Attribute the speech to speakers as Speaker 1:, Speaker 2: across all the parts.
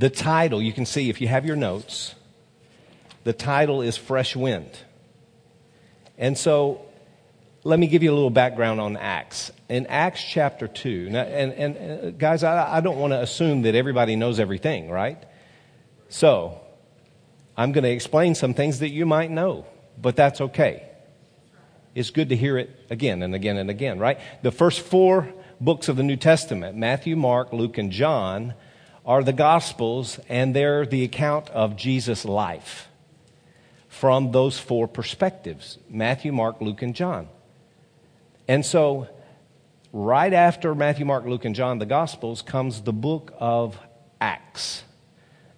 Speaker 1: The title, you can see if you have your notes, the title is Fresh Wind. And so let me give you a little background on Acts. In Acts chapter 2, now, and, and uh, guys, I, I don't want to assume that everybody knows everything, right? So, I'm going to explain some things that you might know, but that's okay. It's good to hear it again and again and again, right? The first four books of the New Testament Matthew, Mark, Luke, and John are the Gospels, and they're the account of Jesus' life from those four perspectives Matthew, Mark, Luke, and John. And so, right after Matthew, Mark, Luke, and John, the Gospels, comes the book of Acts.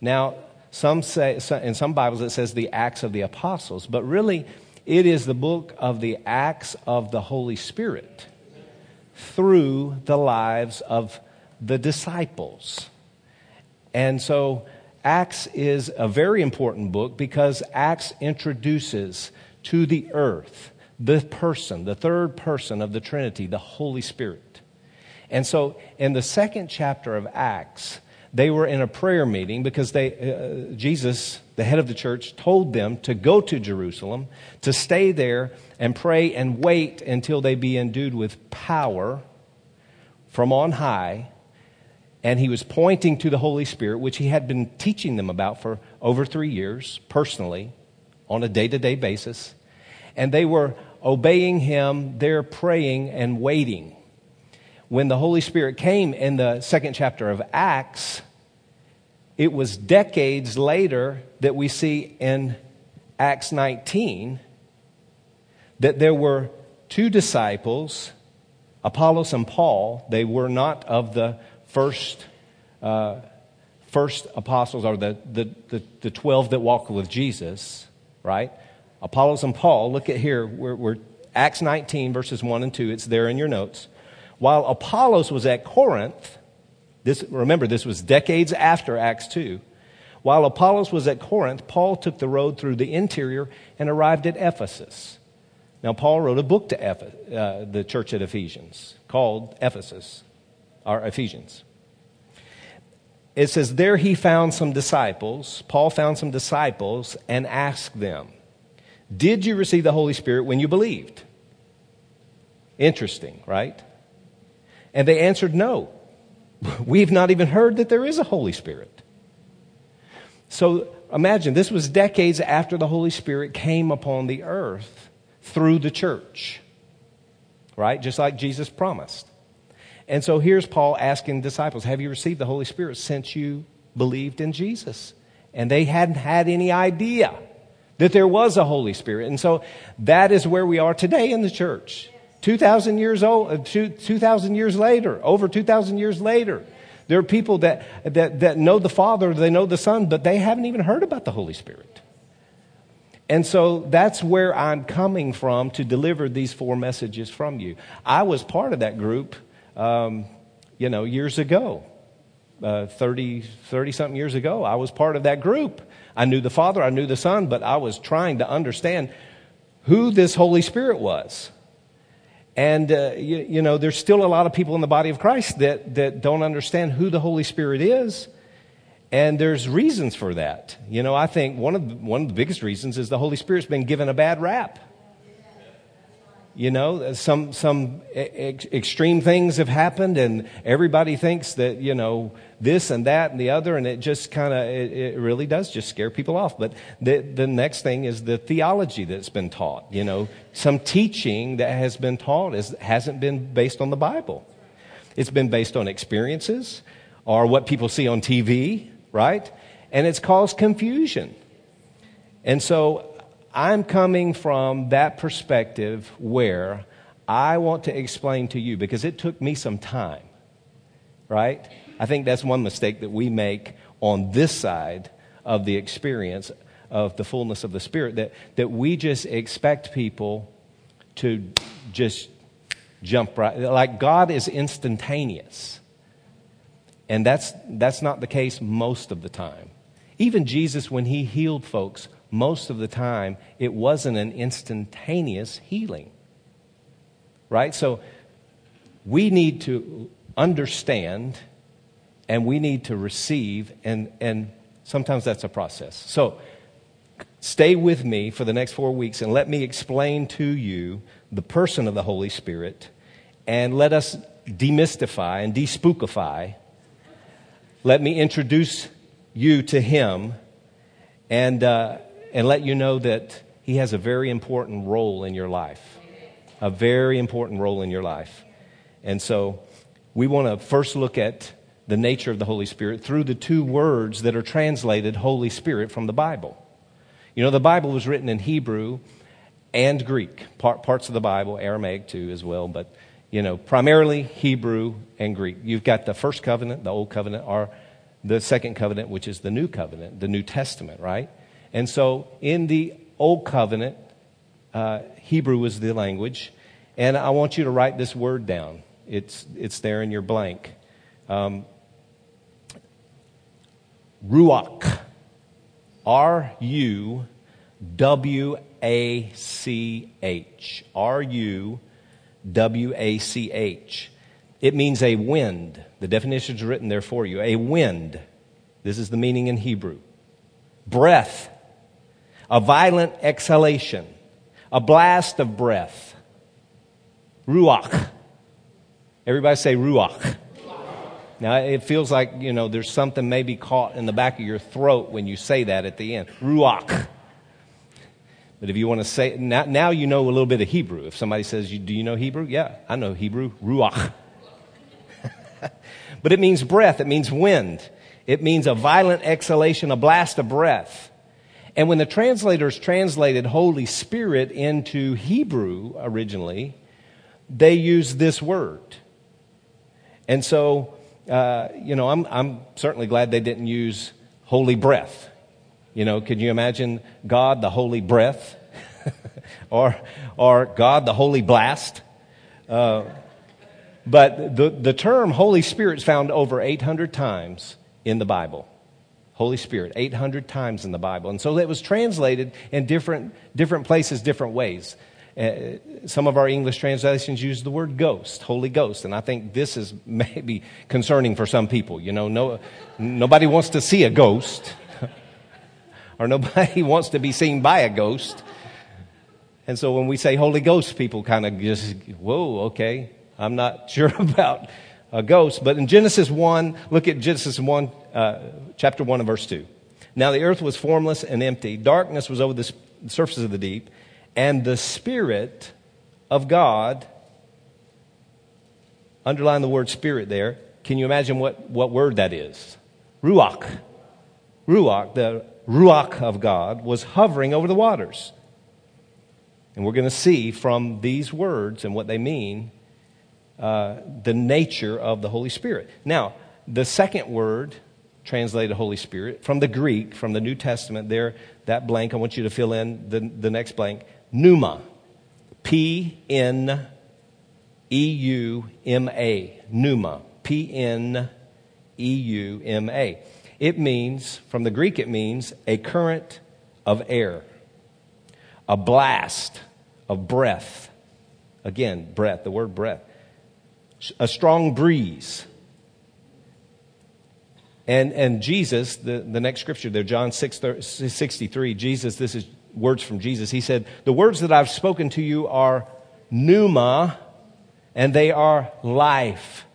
Speaker 1: Now, some say, in some Bibles, it says the Acts of the Apostles, but really, it is the book of the Acts of the Holy Spirit through the lives of the disciples. And so, Acts is a very important book because Acts introduces to the earth the person, the third person of the Trinity, the Holy Spirit. And so, in the second chapter of Acts, they were in a prayer meeting because they, uh, Jesus, the head of the church, told them to go to Jerusalem, to stay there and pray and wait until they be endued with power from on high and he was pointing to the Holy Spirit, which he had been teaching them about for over three years, personally, on a day to day basis. And they were obeying him, they're praying and waiting. When the Holy Spirit came in the second chapter of Acts, it was decades later that we see in Acts 19 that there were two disciples, Apollos and Paul. They were not of the first, uh, first apostles or the, the, the, the 12 that walked with Jesus, right? Apollos and Paul, look at here, we're, we're Acts 19, verses 1 and 2, it's there in your notes. While Apollos was at Corinth, this, remember, this was decades after Acts 2. While Apollos was at Corinth, Paul took the road through the interior and arrived at Ephesus. Now, Paul wrote a book to Ephes- uh, the church at Ephesians called Ephesus or Ephesians. It says, There he found some disciples. Paul found some disciples and asked them, Did you receive the Holy Spirit when you believed? Interesting, right? And they answered, No. We've not even heard that there is a Holy Spirit. So imagine, this was decades after the Holy Spirit came upon the earth through the church, right? Just like Jesus promised. And so here's Paul asking disciples, Have you received the Holy Spirit since you believed in Jesus? And they hadn't had any idea that there was a Holy Spirit. And so that is where we are today in the church. 2,000 years old, uh, 2,000 years later, over 2,000 years later. There are people that, that, that know the Father, they know the Son, but they haven't even heard about the Holy Spirit. And so that's where I'm coming from to deliver these four messages from you. I was part of that group um, you know, years ago, uh, 30, 30 something years ago. I was part of that group. I knew the Father, I knew the Son, but I was trying to understand who this Holy Spirit was. And, uh, you, you, know, there's still a lot of people in the body of Christ that, that don't understand who the Holy Spirit is. And there's reasons for that. You know, I think one of the, one of the biggest reasons is the Holy Spirit's been given a bad rap. You know, some, some ex- extreme things have happened, and everybody thinks that, you know, this and that and the other, and it just kind of, it, it, really does just scare people off. But the, the next thing is the theology that's been taught. You know, some teaching that has been taught is, hasn't been based on the Bible, it's been based on experiences or what people see on TV, right? And it's caused confusion. And so I'm coming from that perspective where I want to explain to you because it took me some time, right? I think that's one mistake that we make on this side of the experience of the fullness of the Spirit that, that we just expect people to just jump right. Like God is instantaneous. And that's, that's not the case most of the time. Even Jesus, when he healed folks, most of the time, it wasn't an instantaneous healing. Right? So we need to understand and we need to receive, and, and sometimes that's a process. So, stay with me for the next four weeks and let me explain to you the person of the Holy Spirit, and let us demystify and despookify. Let me introduce you to Him, and, uh, and let you know that He has a very important role in your life. A very important role in your life. And so, we want to first look at the nature of the Holy Spirit through the two words that are translated Holy Spirit from the Bible. You know, the Bible was written in Hebrew and Greek, part, parts of the Bible, Aramaic too, as well, but, you know, primarily Hebrew and Greek. You've got the first covenant, the old covenant, or the second covenant, which is the new covenant, the New Testament, right? And so in the old covenant, uh, Hebrew was the language, and I want you to write this word down. It's, it's there in your blank. Um, ruach. R U W A C H. R U W A C H. It means a wind. The definition is written there for you. A wind. This is the meaning in Hebrew. Breath. A violent exhalation. A blast of breath. Ruach. Everybody say ruach. Now, it feels like, you know, there's something maybe caught in the back of your throat when you say that at the end. Ruach. But if you want to say, now, now you know a little bit of Hebrew. If somebody says, Do you know Hebrew? Yeah, I know Hebrew. Ruach. but it means breath, it means wind, it means a violent exhalation, a blast of breath. And when the translators translated Holy Spirit into Hebrew originally, they used this word. And so uh, you know, I'm, I'm certainly glad they didn't use holy breath. You know, could you imagine God, the holy breath? or, or God, the holy blast? Uh, but the, the term Holy Spirit is found over 800 times in the Bible. Holy Spirit, 800 times in the Bible. And so it was translated in different, different places, different ways. Uh, some of our English translations use the word ghost, Holy Ghost, and I think this is maybe concerning for some people. You know, no, nobody wants to see a ghost, or nobody wants to be seen by a ghost. And so when we say Holy Ghost, people kind of just, whoa, okay, I'm not sure about a ghost. But in Genesis 1, look at Genesis 1, uh, chapter 1 and verse 2. Now the earth was formless and empty, darkness was over the surface of the deep and the Spirit of God, underline the word Spirit there. Can you imagine what, what word that is? Ruach. Ruach, the Ruach of God, was hovering over the waters. And we're going to see from these words and what they mean uh, the nature of the Holy Spirit. Now, the second word translated Holy Spirit from the Greek, from the New Testament, there, that blank, I want you to fill in the, the next blank pneuma. P N E U M A. Pneuma. P N E U M A. It means, from the Greek, it means a current of air, a blast of breath. Again, breath, the word breath. A strong breeze. And, and Jesus, the, the next scripture there, John 6, 63, Jesus, this is words from Jesus. He said, The words that I've spoken to you are pneuma, and they are life.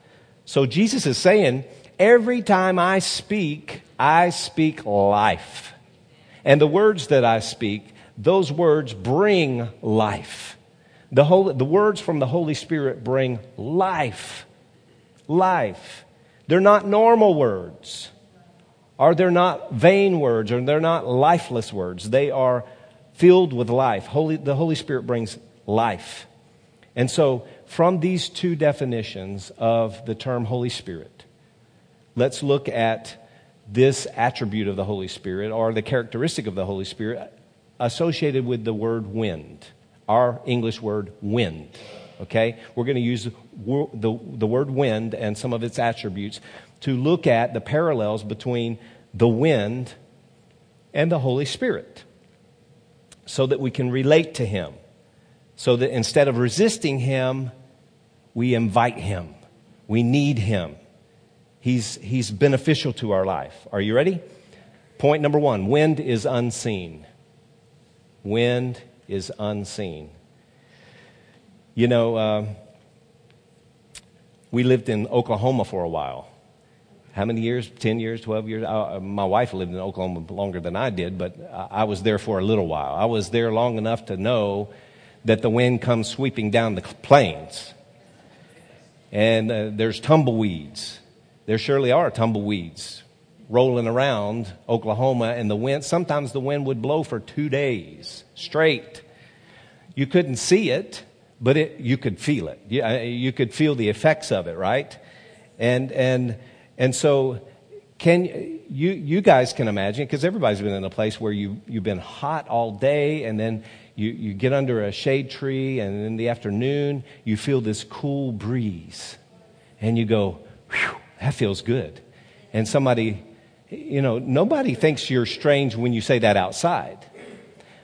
Speaker 1: So Jesus is saying, Every time I speak, I speak life. And the words that I speak, those words bring life. The, Holy, the words from the Holy Spirit bring life. Life. They're not normal words. Are they're not vain words, or they're not lifeless words. They are filled with life. Holy, the Holy Spirit brings life. And so, from these two definitions of the term Holy Spirit, let's look at this attribute of the Holy Spirit or the characteristic of the Holy Spirit associated with the word wind, our English word wind. Okay? We're going to use the, the word wind and some of its attributes to look at the parallels between the wind and the Holy Spirit so that we can relate to Him. So that instead of resisting Him, we invite Him. We need Him. He's, he's beneficial to our life. Are you ready? Point number one wind is unseen. Wind is unseen. You know, uh, we lived in Oklahoma for a while. How many years? 10 years, 12 years? Uh, my wife lived in Oklahoma longer than I did, but I was there for a little while. I was there long enough to know that the wind comes sweeping down the plains. And uh, there's tumbleweeds. There surely are tumbleweeds rolling around Oklahoma, and the wind, sometimes the wind would blow for two days straight. You couldn't see it, but it, you could feel it. You, uh, you could feel the effects of it, right? And, and, and so, can you, you guys can imagine, because everybody's been in a place where you, you've been hot all day, and then you, you get under a shade tree, and in the afternoon, you feel this cool breeze. And you go, that feels good. And somebody, you know, nobody thinks you're strange when you say that outside.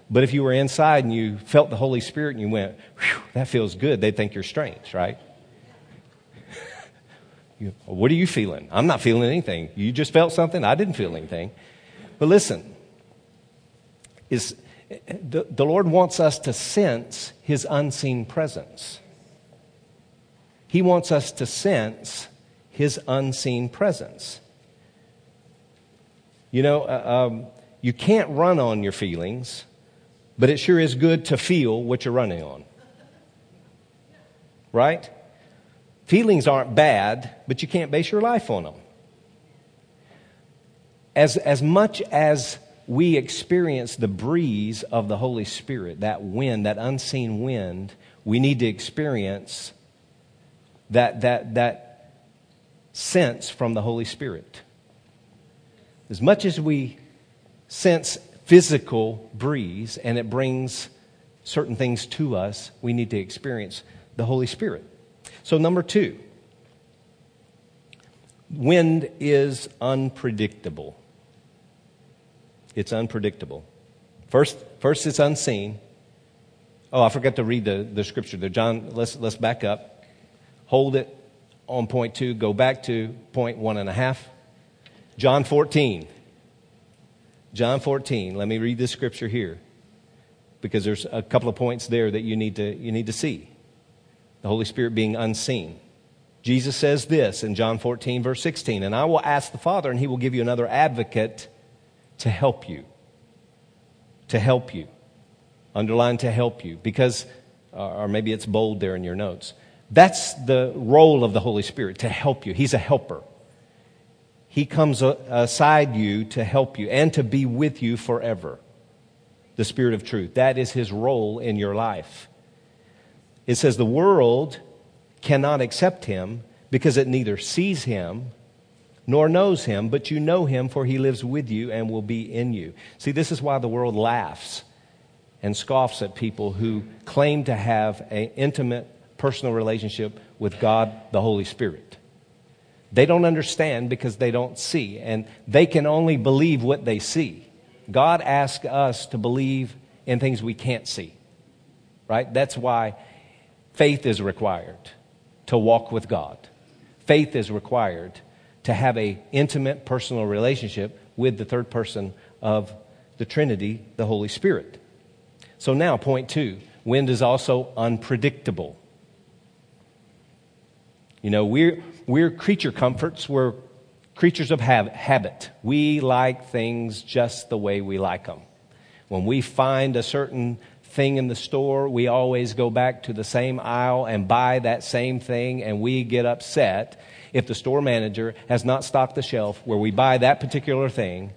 Speaker 1: But if you were inside and you felt the Holy Spirit and you went, that feels good, they'd think you're strange, right? you, what are you feeling? I'm not feeling anything. You just felt something? I didn't feel anything. But listen, is, the, the Lord wants us to sense His unseen presence. He wants us to sense his unseen presence. You know, uh, um, you can't run on your feelings, but it sure is good to feel what you're running on. Right? Feelings aren't bad, but you can't base your life on them. As, as much as we experience the breeze of the Holy Spirit, that wind, that unseen wind, we need to experience that, that, that sense from the Holy Spirit. As much as we sense physical breeze and it brings certain things to us, we need to experience the Holy Spirit. So, number two, wind is unpredictable. It's unpredictable. First, first it's unseen. Oh, I forgot to read the, the scripture there. John, let's, let's back up. Hold it on point two, go back to point one and a half. John 14. John 14. Let me read this scripture here because there's a couple of points there that you need to, you need to see. The Holy Spirit being unseen. Jesus says this in John 14, verse 16, and I will ask the Father, and he will give you another advocate to help you. To help you. Underline to help you. Because, uh, or maybe it's bold there in your notes. That's the role of the Holy Spirit, to help you. He's a helper. He comes uh, aside you to help you and to be with you forever. The Spirit of truth. That is His role in your life. It says the world cannot accept Him because it neither sees Him nor knows Him, but you know Him for He lives with you and will be in you. See, this is why the world laughs and scoffs at people who claim to have an intimate personal relationship with God, the Holy Spirit. They don't understand because they don't see, and they can only believe what they see. God asks us to believe in things we can't see, right? That's why faith is required to walk with God. Faith is required to have a intimate personal relationship with the third person of the Trinity, the Holy Spirit. So now, point two wind is also unpredictable. You know, we're, we're creature comforts. We're creatures of habit. We like things just the way we like them. When we find a certain thing in the store, we always go back to the same aisle and buy that same thing, and we get upset if the store manager has not stocked the shelf where we buy that particular thing,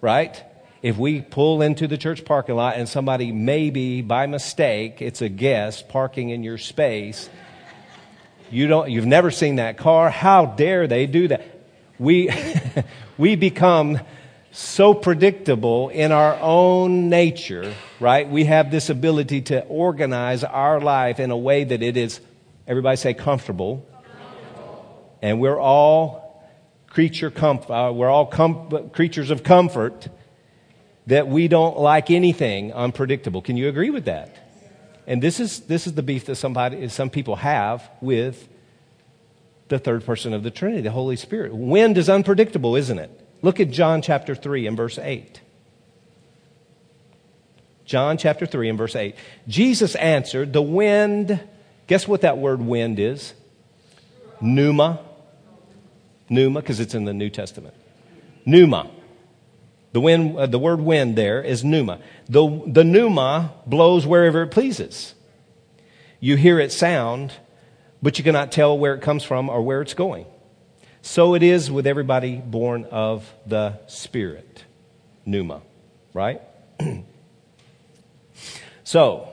Speaker 1: right? If we pull into the church parking lot and somebody maybe by mistake, it's a guest parking in your space, you don't, you've never seen that car. How dare they do that? We, we become so predictable in our own nature, right? We have this ability to organize our life in a way that it is, everybody say comfortable. And we're all creature comfort, uh, we're all com- creatures of comfort that we don't like anything unpredictable. Can you agree with that? And this is, this is the beef that somebody, some people have with the third person of the Trinity, the Holy Spirit. Wind is unpredictable, isn't it? Look at John chapter 3 and verse 8. John chapter 3 and verse 8. Jesus answered, The wind, guess what that word wind is? Pneuma. Pneuma, because it's in the New Testament. Pneuma. The, wind, uh, the word wind there is pneuma. The, the pneuma blows wherever it pleases. You hear it sound, but you cannot tell where it comes from or where it's going. So it is with everybody born of the Spirit. Pneuma, right? so,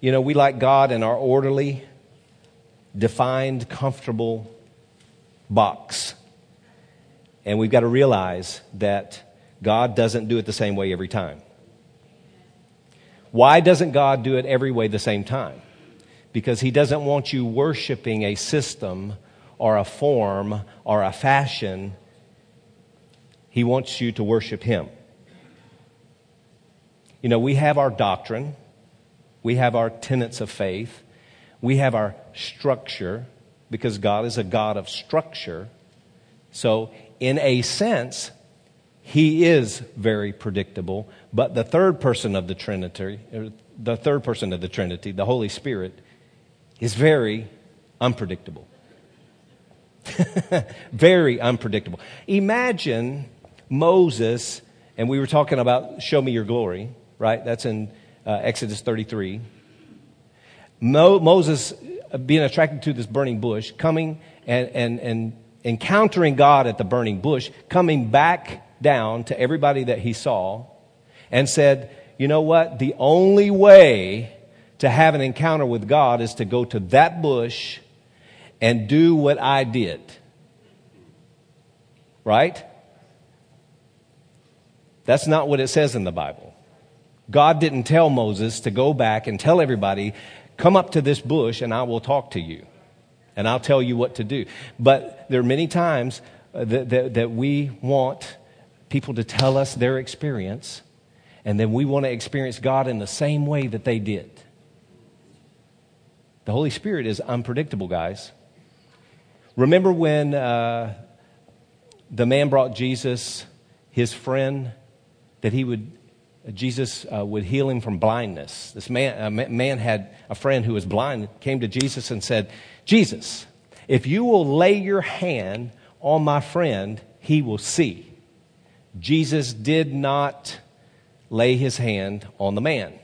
Speaker 1: you know, we like God in our orderly, defined, comfortable box. And we've got to realize that God doesn't do it the same way every time. Why doesn't God do it every way the same time? Because He doesn't want you worshiping a system or a form or a fashion. He wants you to worship Him. You know, we have our doctrine, we have our tenets of faith, we have our structure, because God is a God of structure. So in a sense, he is very predictable, but the third person of the Trinity, the third person of the Trinity, the Holy Spirit, is very unpredictable. very unpredictable. Imagine Moses, and we were talking about show me your glory, right? That's in uh, Exodus 33. Mo- Moses uh, being attracted to this burning bush, coming and, and, and encountering God at the burning bush, coming back down to everybody that he saw and said, You know what? The only way to have an encounter with God is to go to that bush and do what I did. Right? That's not what it says in the Bible. God didn't tell Moses to go back and tell everybody, come up to this bush and I will talk to you and I'll tell you what to do. But there are many times uh, that, that, that we want people to tell us their experience, and then we want to experience God in the same way that they did. The Holy Spirit is unpredictable, guys. Remember when uh, the man brought Jesus his friend that he would Jesus uh, would heal him from blindness. This man, uh, man had a friend who was blind, came to Jesus and said, Jesus, if you will lay your hand on my friend, he will see. Jesus did not lay his hand on the man.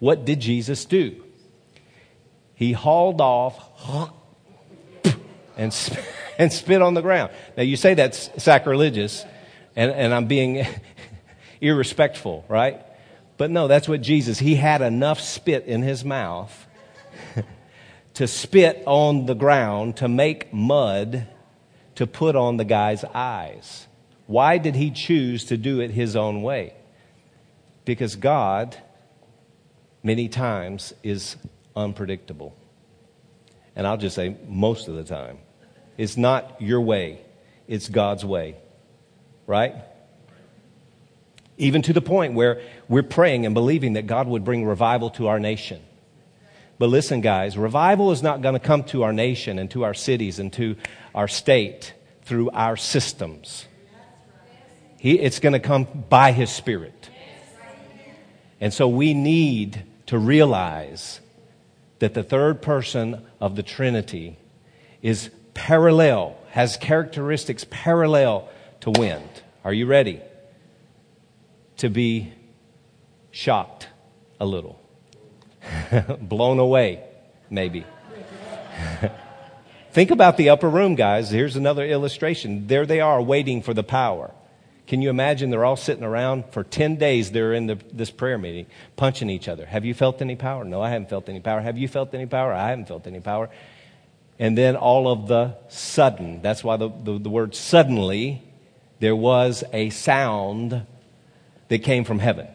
Speaker 1: What did Jesus do? He hauled off and, and spit on the ground. Now, you say that's sacrilegious, and, and I'm being irrespectful, right? But no, that's what Jesus, he had enough spit in his mouth to spit on the ground to make mud to put on the guy's eyes. Why did he choose to do it his own way? Because God, many times, is unpredictable. And I'll just say most of the time. It's not your way, it's God's way. Right? Even to the point where we're praying and believing that God would bring revival to our nation. But listen, guys, revival is not going to come to our nation and to our cities and to our state through our systems. He, it's going to come by His Spirit. And so we need to realize that the third person of the Trinity is parallel, has characteristics parallel to wind. Are you ready to be shocked a little? blown away, maybe. Think about the upper room, guys. Here's another illustration. There they are waiting for the power. Can you imagine they're all sitting around for 10 days they're in the, this prayer meeting punching each other. Have you felt any power? No, I haven't felt any power. Have you felt any power? I haven't felt any power. And then all of the sudden, that's why the, the, the word suddenly, there was a sound that came from heaven,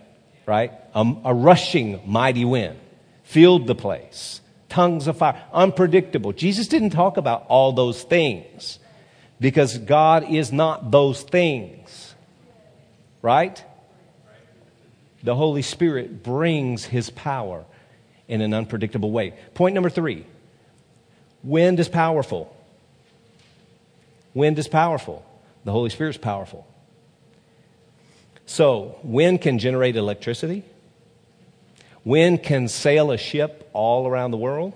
Speaker 1: right? A, a rushing mighty wind filled the place, tongues of fire, unpredictable. Jesus didn't talk about all those things because God is not those things. Right? The Holy Spirit brings his power in an unpredictable way. Point number three wind is powerful. Wind is powerful. The Holy Spirit is powerful. So, wind can generate electricity. Wind can sail a ship all around the world.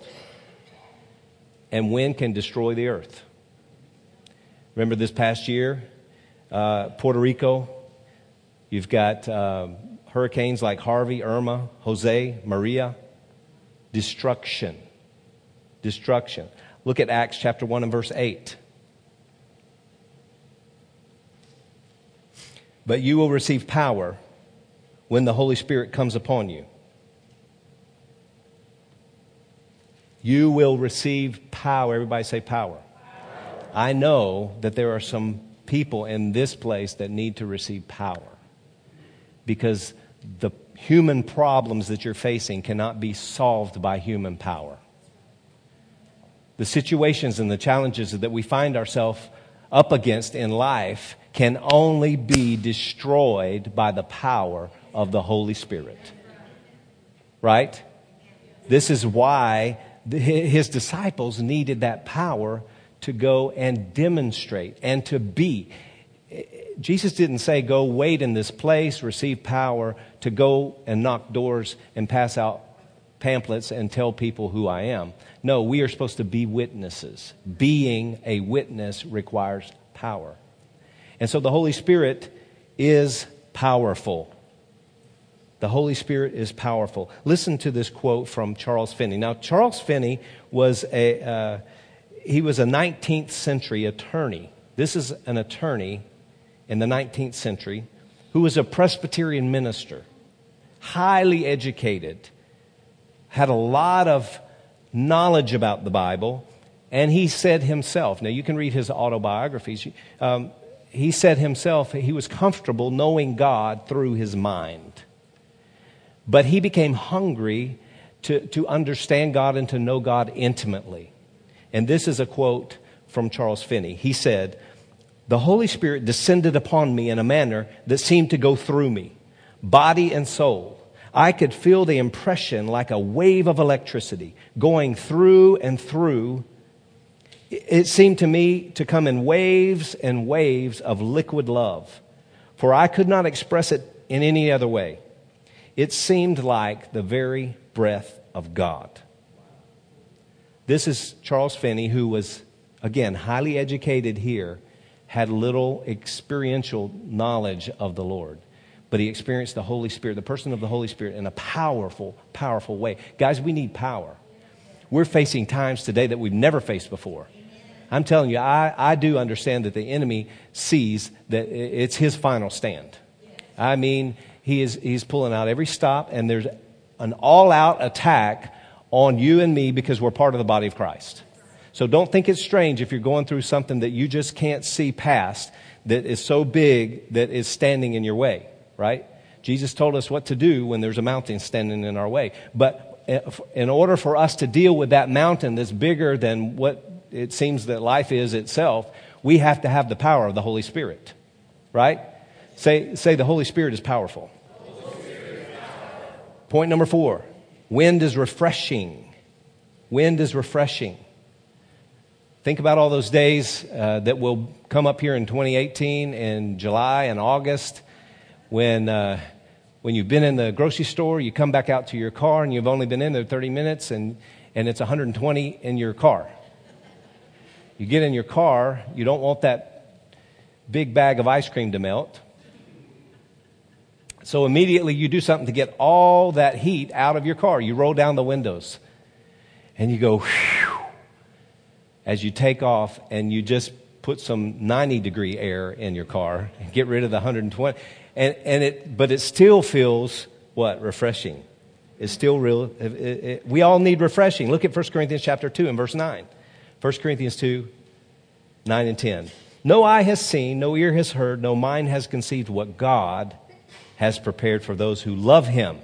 Speaker 1: And wind can destroy the earth. Remember this past year, uh, Puerto Rico, you've got um, hurricanes like Harvey, Irma, Jose, Maria. Destruction. Destruction. Look at Acts chapter 1 and verse 8. But you will receive power when the Holy Spirit comes upon you. You will receive power. Everybody say power. I know that there are some people in this place that need to receive power because the human problems that you're facing cannot be solved by human power. The situations and the challenges that we find ourselves up against in life can only be destroyed by the power of the Holy Spirit. Right? This is why his disciples needed that power to go and demonstrate and to be. Jesus didn't say, go wait in this place, receive power, to go and knock doors and pass out pamphlets and tell people who I am. No, we are supposed to be witnesses. Being a witness requires power. And so the Holy Spirit is powerful. The Holy Spirit is powerful. Listen to this quote from Charles Finney. Now, Charles Finney was a, uh, he was a 19th century attorney. This is an attorney in the 19th century who was a Presbyterian minister, highly educated, had a lot of knowledge about the Bible, and he said himself, now you can read his autobiographies, um, he said himself he was comfortable knowing God through his mind. But he became hungry to, to understand God and to know God intimately. And this is a quote from Charles Finney. He said, The Holy Spirit descended upon me in a manner that seemed to go through me, body and soul. I could feel the impression like a wave of electricity going through and through it seemed to me to come in waves and waves of liquid love, for I could not express it in any other way. It seemed like the very breath of God. This is Charles Finney, who was, again, highly educated here, had little experiential knowledge of the Lord. But he experienced the Holy Spirit, the person of the Holy Spirit, in a powerful, powerful way. Guys, we need power. We're facing times today that we've never faced before. I'm telling you, I, I do understand that the enemy sees that it's his final stand. I mean, he is, he's pulling out every stop, and there's an all out attack on you and me because we're part of the body of Christ. So don't think it's strange if you're going through something that you just can't see past that is so big that is standing in your way, right? Jesus told us what to do when there's a mountain standing in our way. But eh, in order for us to deal with that mountain that's bigger than what it seems that life is itself, we have to have the power of the Holy Spirit. Right? Say, say the Holy Spirit is powerful. Point number four wind is refreshing. Wind is refreshing. Think about all those days uh, that will come up here in 2018 in July and August when, uh, when you've been in the grocery store, you come back out to your car and you've only been in there 30 minutes and, and it's 120 in your car. You get in your car, you don't want that big bag of ice cream to melt. So immediately you do something to get all that heat out of your car. You roll down the windows and you go whew, as you take off and you just put some 90 degree air in your car and get rid of the 120. And, and it, but it still feels what? Refreshing. It's still real. It, it, we all need refreshing. Look at 1 Corinthians chapter 2 and verse 9. 1 Corinthians 2, 9 and 10. No eye has seen, no ear has heard, no mind has conceived what God has prepared for those who love him.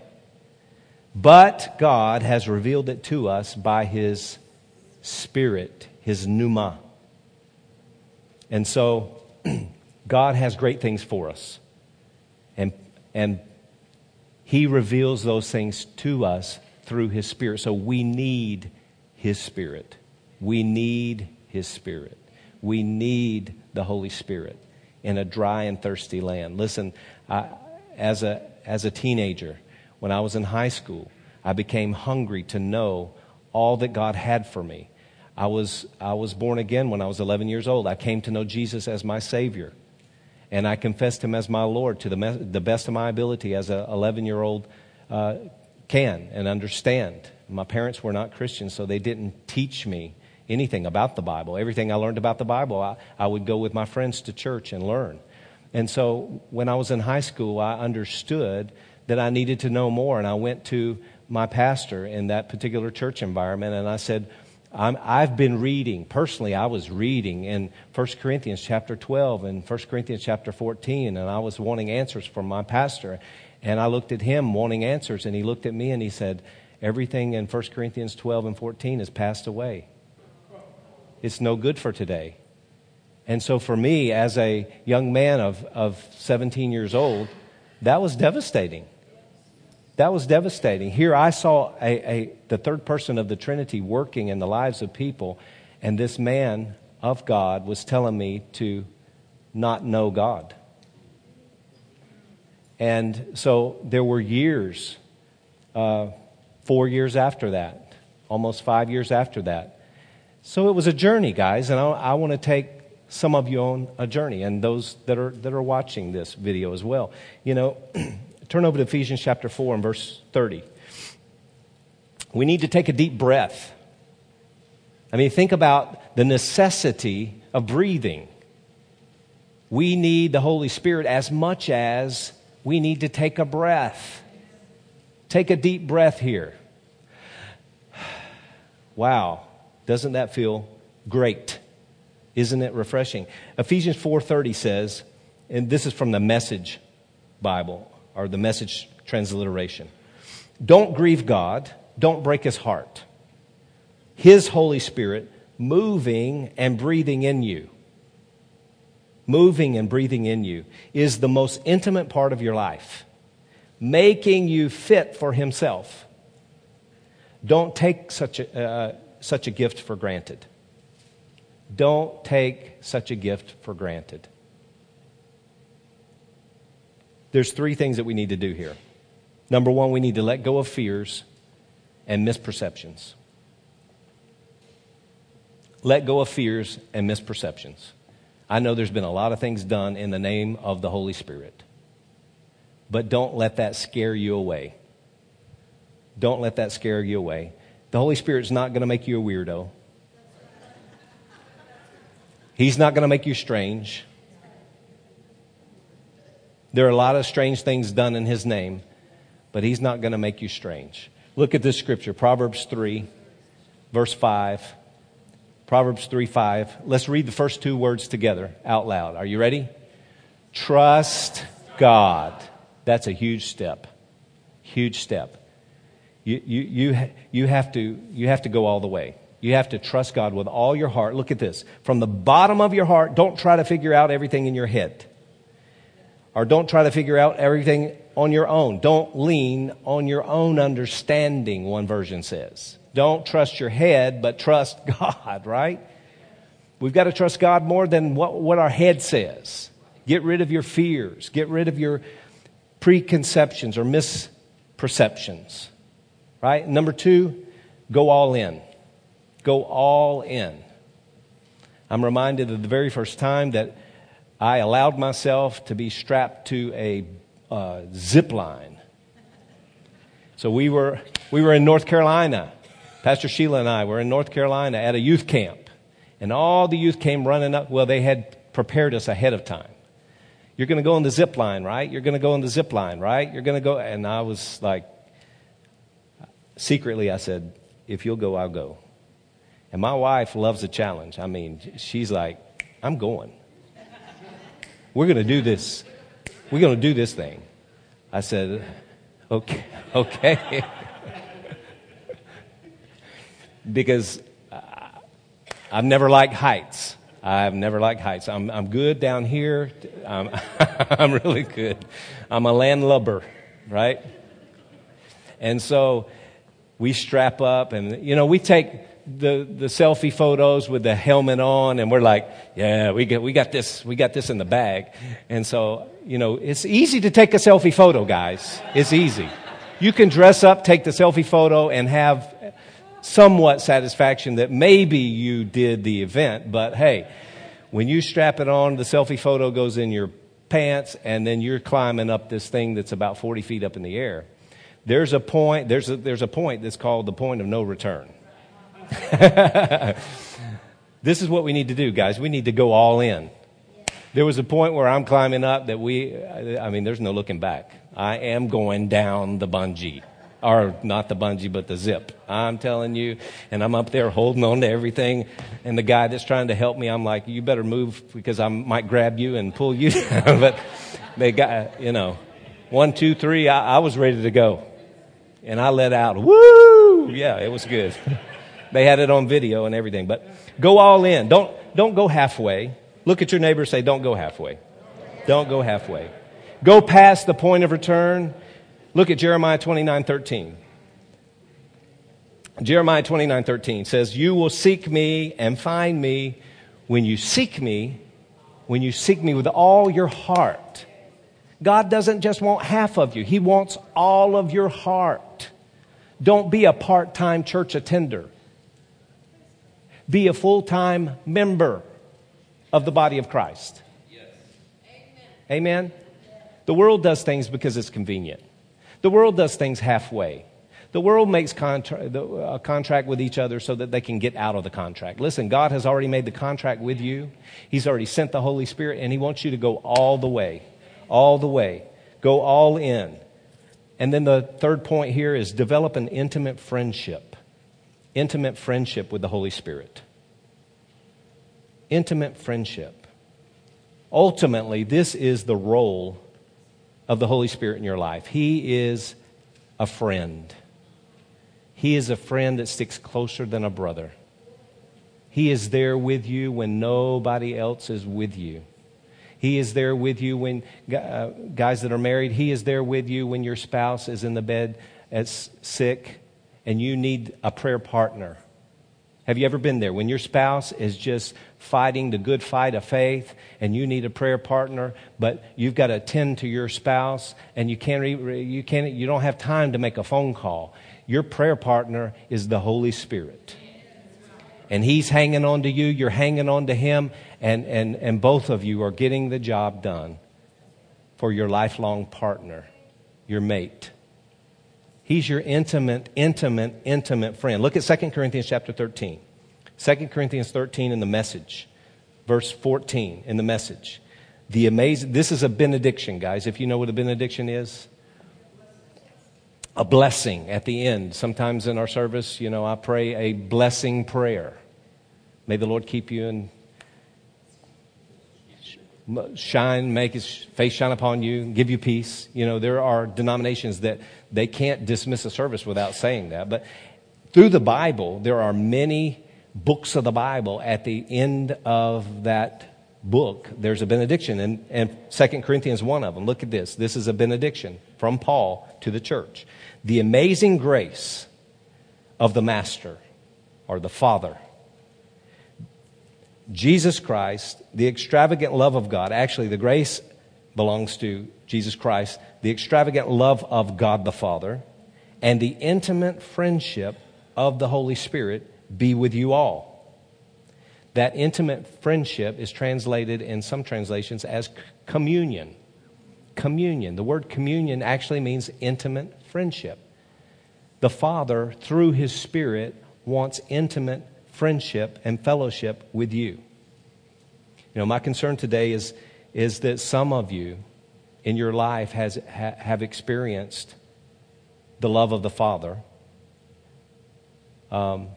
Speaker 1: But God has revealed it to us by his Spirit, his pneuma. And so, God has great things for us. And, and he reveals those things to us through his Spirit. So we need his Spirit. We need His Spirit. We need the Holy Spirit in a dry and thirsty land. Listen, I, as, a, as a teenager, when I was in high school, I became hungry to know all that God had for me. I was, I was born again when I was 11 years old. I came to know Jesus as my Savior. And I confessed Him as my Lord to the, me- the best of my ability as an 11 year old uh, can and understand. My parents were not Christians, so they didn't teach me anything about the Bible. Everything I learned about the Bible, I, I would go with my friends to church and learn. And so when I was in high school, I understood that I needed to know more. And I went to my pastor in that particular church environment and I said, i have been reading, personally, I was reading in 1 Corinthians chapter 12 and 1 Corinthians chapter 14, and I was wanting answers from my pastor. And I looked at him wanting answers, and he looked at me and he said, Everything in 1 Corinthians 12 and 14 has passed away. It's no good for today. And so, for me, as a young man of, of 17 years old, that was devastating. That was devastating. Here I saw a, a, the third person of the Trinity working in the lives of people, and this man of God was telling me to not know God. And so there were years, uh, four years after that, almost five years after that. So it was a journey, guys, and I, I want to take some of you on a journey, and those that are, that are watching this video as well. You know, Turn over to Ephesians chapter 4 and verse 30. We need to take a deep breath. I mean, think about the necessity of breathing. We need the Holy Spirit as much as we need to take a breath. Take a deep breath here. Wow, doesn't that feel great? Isn't it refreshing? Ephesians 4:30 says, and this is from the Message Bible or the message transliteration. Don't grieve God, don't break his heart. His Holy Spirit moving and breathing in you, moving and breathing in you, is the most intimate part of your life, making you fit for himself. Don't take such a, uh, such a gift for granted. Don't take such a gift for granted. There's three things that we need to do here. Number one, we need to let go of fears and misperceptions. Let go of fears and misperceptions. I know there's been a lot of things done in the name of the Holy Spirit, but don't let that scare you away. Don't let that scare you away. The Holy Spirit's not going to make you a weirdo. He's not going to make you strange. There are a lot of strange things done in his name, but he's not going to make you strange. Look at this scripture, Proverbs 3, verse 5. Proverbs 3 5. Let's read the first two words together out loud. Are you ready? Trust God. That's a huge step. Huge step. You, you, you, you, have to, you have to go all the way. You have to trust God with all your heart. Look at this. From the bottom of your heart, don't try to figure out everything in your head. Or don't try to figure out everything on your own. Don't lean on your own understanding, one version says. Don't trust your head, but trust God, right? We've got to trust God more than what, what our head says. Get rid of your fears. Get rid of your preconceptions or misperceptions, right? Number two, go all in. Go all in. I'm reminded of the very first time that I allowed myself to be strapped to a uh, zip line. So we were, we were in North Carolina. Pastor Sheila and I were in North Carolina at a youth camp. And all the youth came running up. Well, they had prepared us ahead of time. You're going to go on the zip line, right? You're going to go on the zip line, right? You're going to go. And I was like, secretly, I said, if you'll go, I'll go. And my wife loves a challenge. I mean, she's like, I'm going. We're going to do this. We're going to do this thing. I said, Okay, okay. because I've never liked heights. I've never liked heights. I'm, I'm good down here. I'm, I'm really good. I'm a landlubber, right? And so we strap up and, you know, we take the, the selfie photos with the helmet on, and we're like, yeah, we got, we got this, we got this in the bag. And so, you know, it's easy to take a selfie photo, guys. It's easy. You can dress up, take the selfie photo, and have somewhat satisfaction that maybe you did the event, but hey, when you strap it on, the selfie photo goes in your pants, and then you're climbing up this thing that's about 40 feet up in the air. There's a point, there's a, there's a point that's called the point of no return. this is what we need to do, guys. We need to go all in. There was a point where I'm climbing up that we, I mean, there's no looking back. I am going down the bungee. Or not the bungee, but the zip. I'm telling you. And I'm up there holding on to everything. And the guy that's trying to help me, I'm like, you better move because I might grab you and pull you down. but they got, you know, one, two, three, I, I was ready to go. And I let out, woo! Yeah, it was good. they had it on video and everything. But go all in. Don't, don't go halfway. Look at your neighbor say, don't go halfway. Don't go halfway. Go past the point of return. Look at Jeremiah 29 13. Jeremiah 29 13 says, You will seek me and find me when you seek me, when you seek me with all your heart. God doesn't just want half of you, He wants all of your heart. Don't be a part time church attender, be a full time member of the body of Christ. Yes. Amen. Amen. The world does things because it's convenient. The world does things halfway. The world makes contra- a uh, contract with each other so that they can get out of the contract. Listen, God has already made the contract with you. He's already sent the Holy Spirit, and He wants you to go all the way. All the way. Go all in. And then the third point here is develop an intimate friendship. Intimate friendship with the Holy Spirit. Intimate friendship. Ultimately, this is the role of the Holy Spirit in your life. He is a friend. He is a friend that sticks closer than a brother. He is there with you when nobody else is with you. He is there with you when uh, guys that are married, He is there with you when your spouse is in the bed as sick and you need a prayer partner. Have you ever been there when your spouse is just fighting the good fight of faith and you need a prayer partner, but you've got to tend to your spouse and you can't, you can't, you don't have time to make a phone call. Your prayer partner is the Holy Spirit. And he's hanging on to you, you're hanging on to him, and, and, and both of you are getting the job done for your lifelong partner, your mate. He's your intimate, intimate, intimate friend. Look at 2 Corinthians chapter 13. 2 Corinthians 13 in the message, verse 14 in the message. The amazing, this is a benediction, guys. If you know what a benediction is, a blessing at the end. Sometimes in our service, you know, I pray a blessing prayer. May the Lord keep you and shine, make his face shine upon you, give you peace. You know, there are denominations that they can't dismiss a service without saying that. But through the Bible, there are many books of the Bible, at the end of that book, there's a benediction. And, and 2 Corinthians, one of them. Look at this. This is a benediction from Paul to the church. The amazing grace of the Master or the Father. Jesus Christ, the extravagant love of God. Actually, the grace belongs to Jesus Christ, the extravagant love of God the Father, and the intimate friendship of the Holy Spirit be with you all. That intimate friendship is translated in some translations as communion. Communion. The word communion actually means intimate friendship. The Father, through His Spirit, wants intimate friendship and fellowship with you. You know, my concern today is, is that some of you in your life has, ha, have experienced the love of the Father. Um,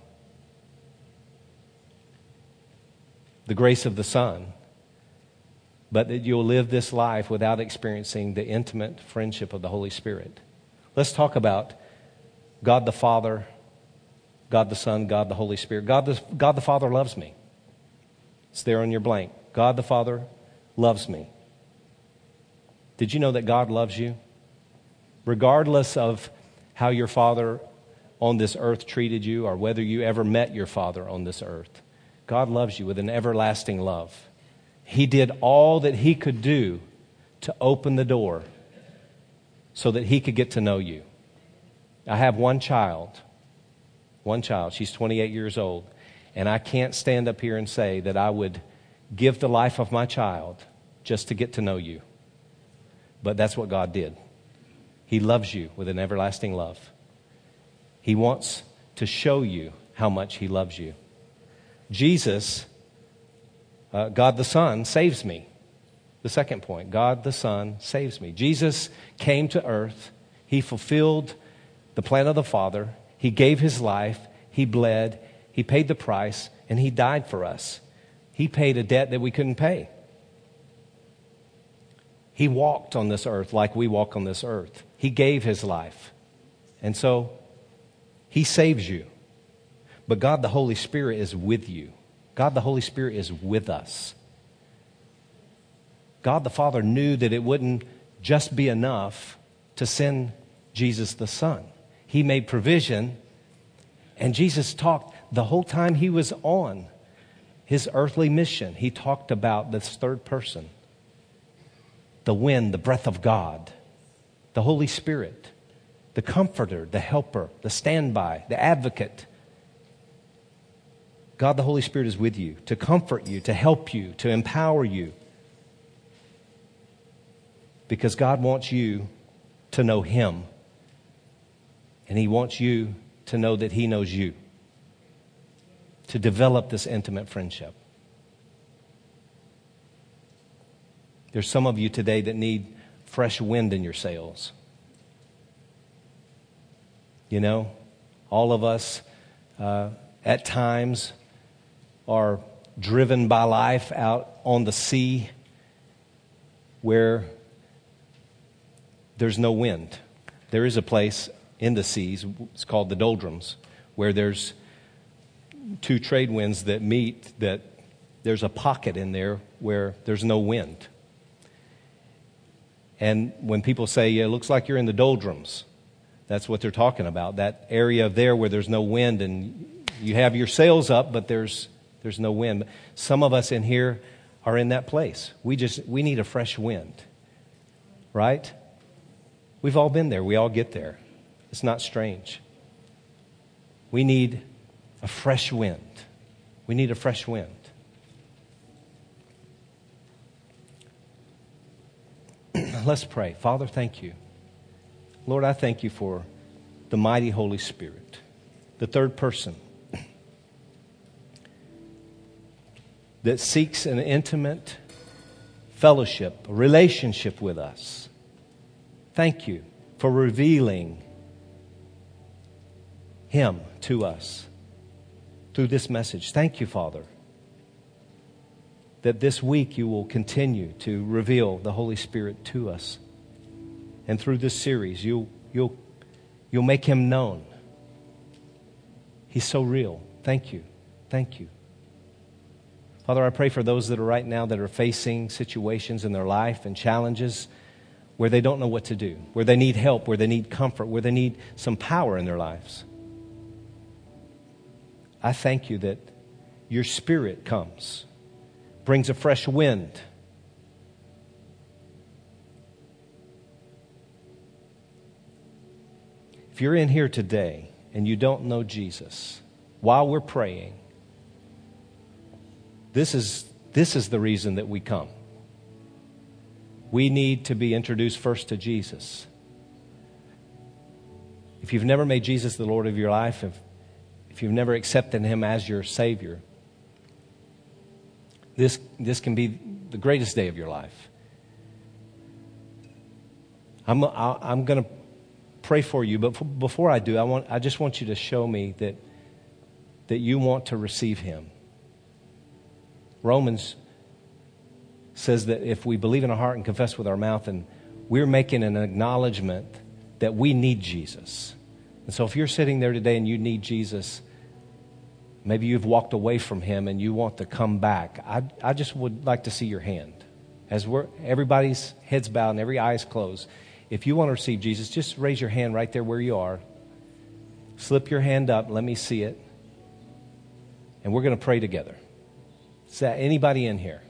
Speaker 1: the grace of the Son, but that you'll live this life without experiencing the intimate friendship of the Holy Spirit. Let's talk about God the Father, God the Son, God the Holy Spirit. God the, God the Father loves me. It's there on your blank. God the Father loves me. Did you know that God loves you? Regardless of how your father on this earth treated you or whether you ever met your father on this earth. God loves you with an everlasting love. He did all that he could do to open the door so that he could get to know you. I have one child, one child. She's 28 years old. And I can't stand up here and say that I would give the life of my child just to get to know you. But that's what God did. He loves you with an everlasting love. He wants to show you how much He loves you. Jesus, uh, God the Son, saves me. The second point God the Son saves me. Jesus came to earth, He fulfilled the plan of the Father, He gave His life, He bled, He paid the price, and He died for us. He paid a debt that we couldn't pay. He walked on this earth like we walk on this earth. He gave his life. And so he saves you. But God the Holy Spirit is with you. God the Holy Spirit is with us. God the Father knew that it wouldn't just be enough to send Jesus the Son. He made provision, and Jesus talked the whole time he was on his earthly mission. He talked about this third person the wind, the breath of God, the Holy Spirit, the comforter, the helper, the standby, the advocate. God the Holy Spirit is with you to comfort you, to help you, to empower you. Because God wants you to know Him. And He wants you to know that He knows you. To develop this intimate friendship. There's some of you today that need fresh wind in your sails. You know, all of us uh, at times are driven by life out on the sea where there's no wind. There is a place in the seas, it's called the doldrums, where there's two trade winds that meet, that there's a pocket in there where there's no wind. And when people say, yeah, it looks like you're in the doldrums, that's what they're talking about. That area there where there's no wind and you have your sails up, but there's, there's no wind. Some of us in here are in that place. We just, we need a fresh wind. Right? We've all been there. We all get there. It's not strange. We need a fresh wind. We need a fresh wind. Let's pray. Father, thank you. Lord, I thank you for the mighty Holy Spirit, the third person that seeks an intimate fellowship, a relationship with us. Thank you for revealing Him to us through this message. Thank you, Father that this week you will continue to reveal the Holy Spirit to us. And through this series, you'll, you'll, you'll make him known. He's so real. Thank you. Thank you. Father, I pray for those that are right now that are facing situations in their life and challenges where they don't know what to do, where they need help, where they need comfort, where they need some power in their lives. I thank you that your spirit comes brings a fresh wind. If you're in here today and you don't know Jesus, while we're praying, this is, this is the reason that we come. We need to be introduced first to Jesus. If you've never made Jesus the Lord of your life, if, if you've never accepted Him as your Savior, this, this can be the greatest day of your life. I'm, I'm going to pray for you, but before I do, I, want, I just want you to show me that, that you want to receive Him. Romans says that if we believe in our heart and confess with our mouth, and we're making an acknowledgement that we need Jesus. And so if you're sitting there today and you need Jesus, Maybe you've walked away from him and you want to come back. I, I just would like to see your hand. As we're, everybody's heads bowed and every eye is closed. If you want to receive Jesus, just raise your hand right there where you are. Slip your hand up. Let me see it. And we're going to pray together. Is that anybody in here?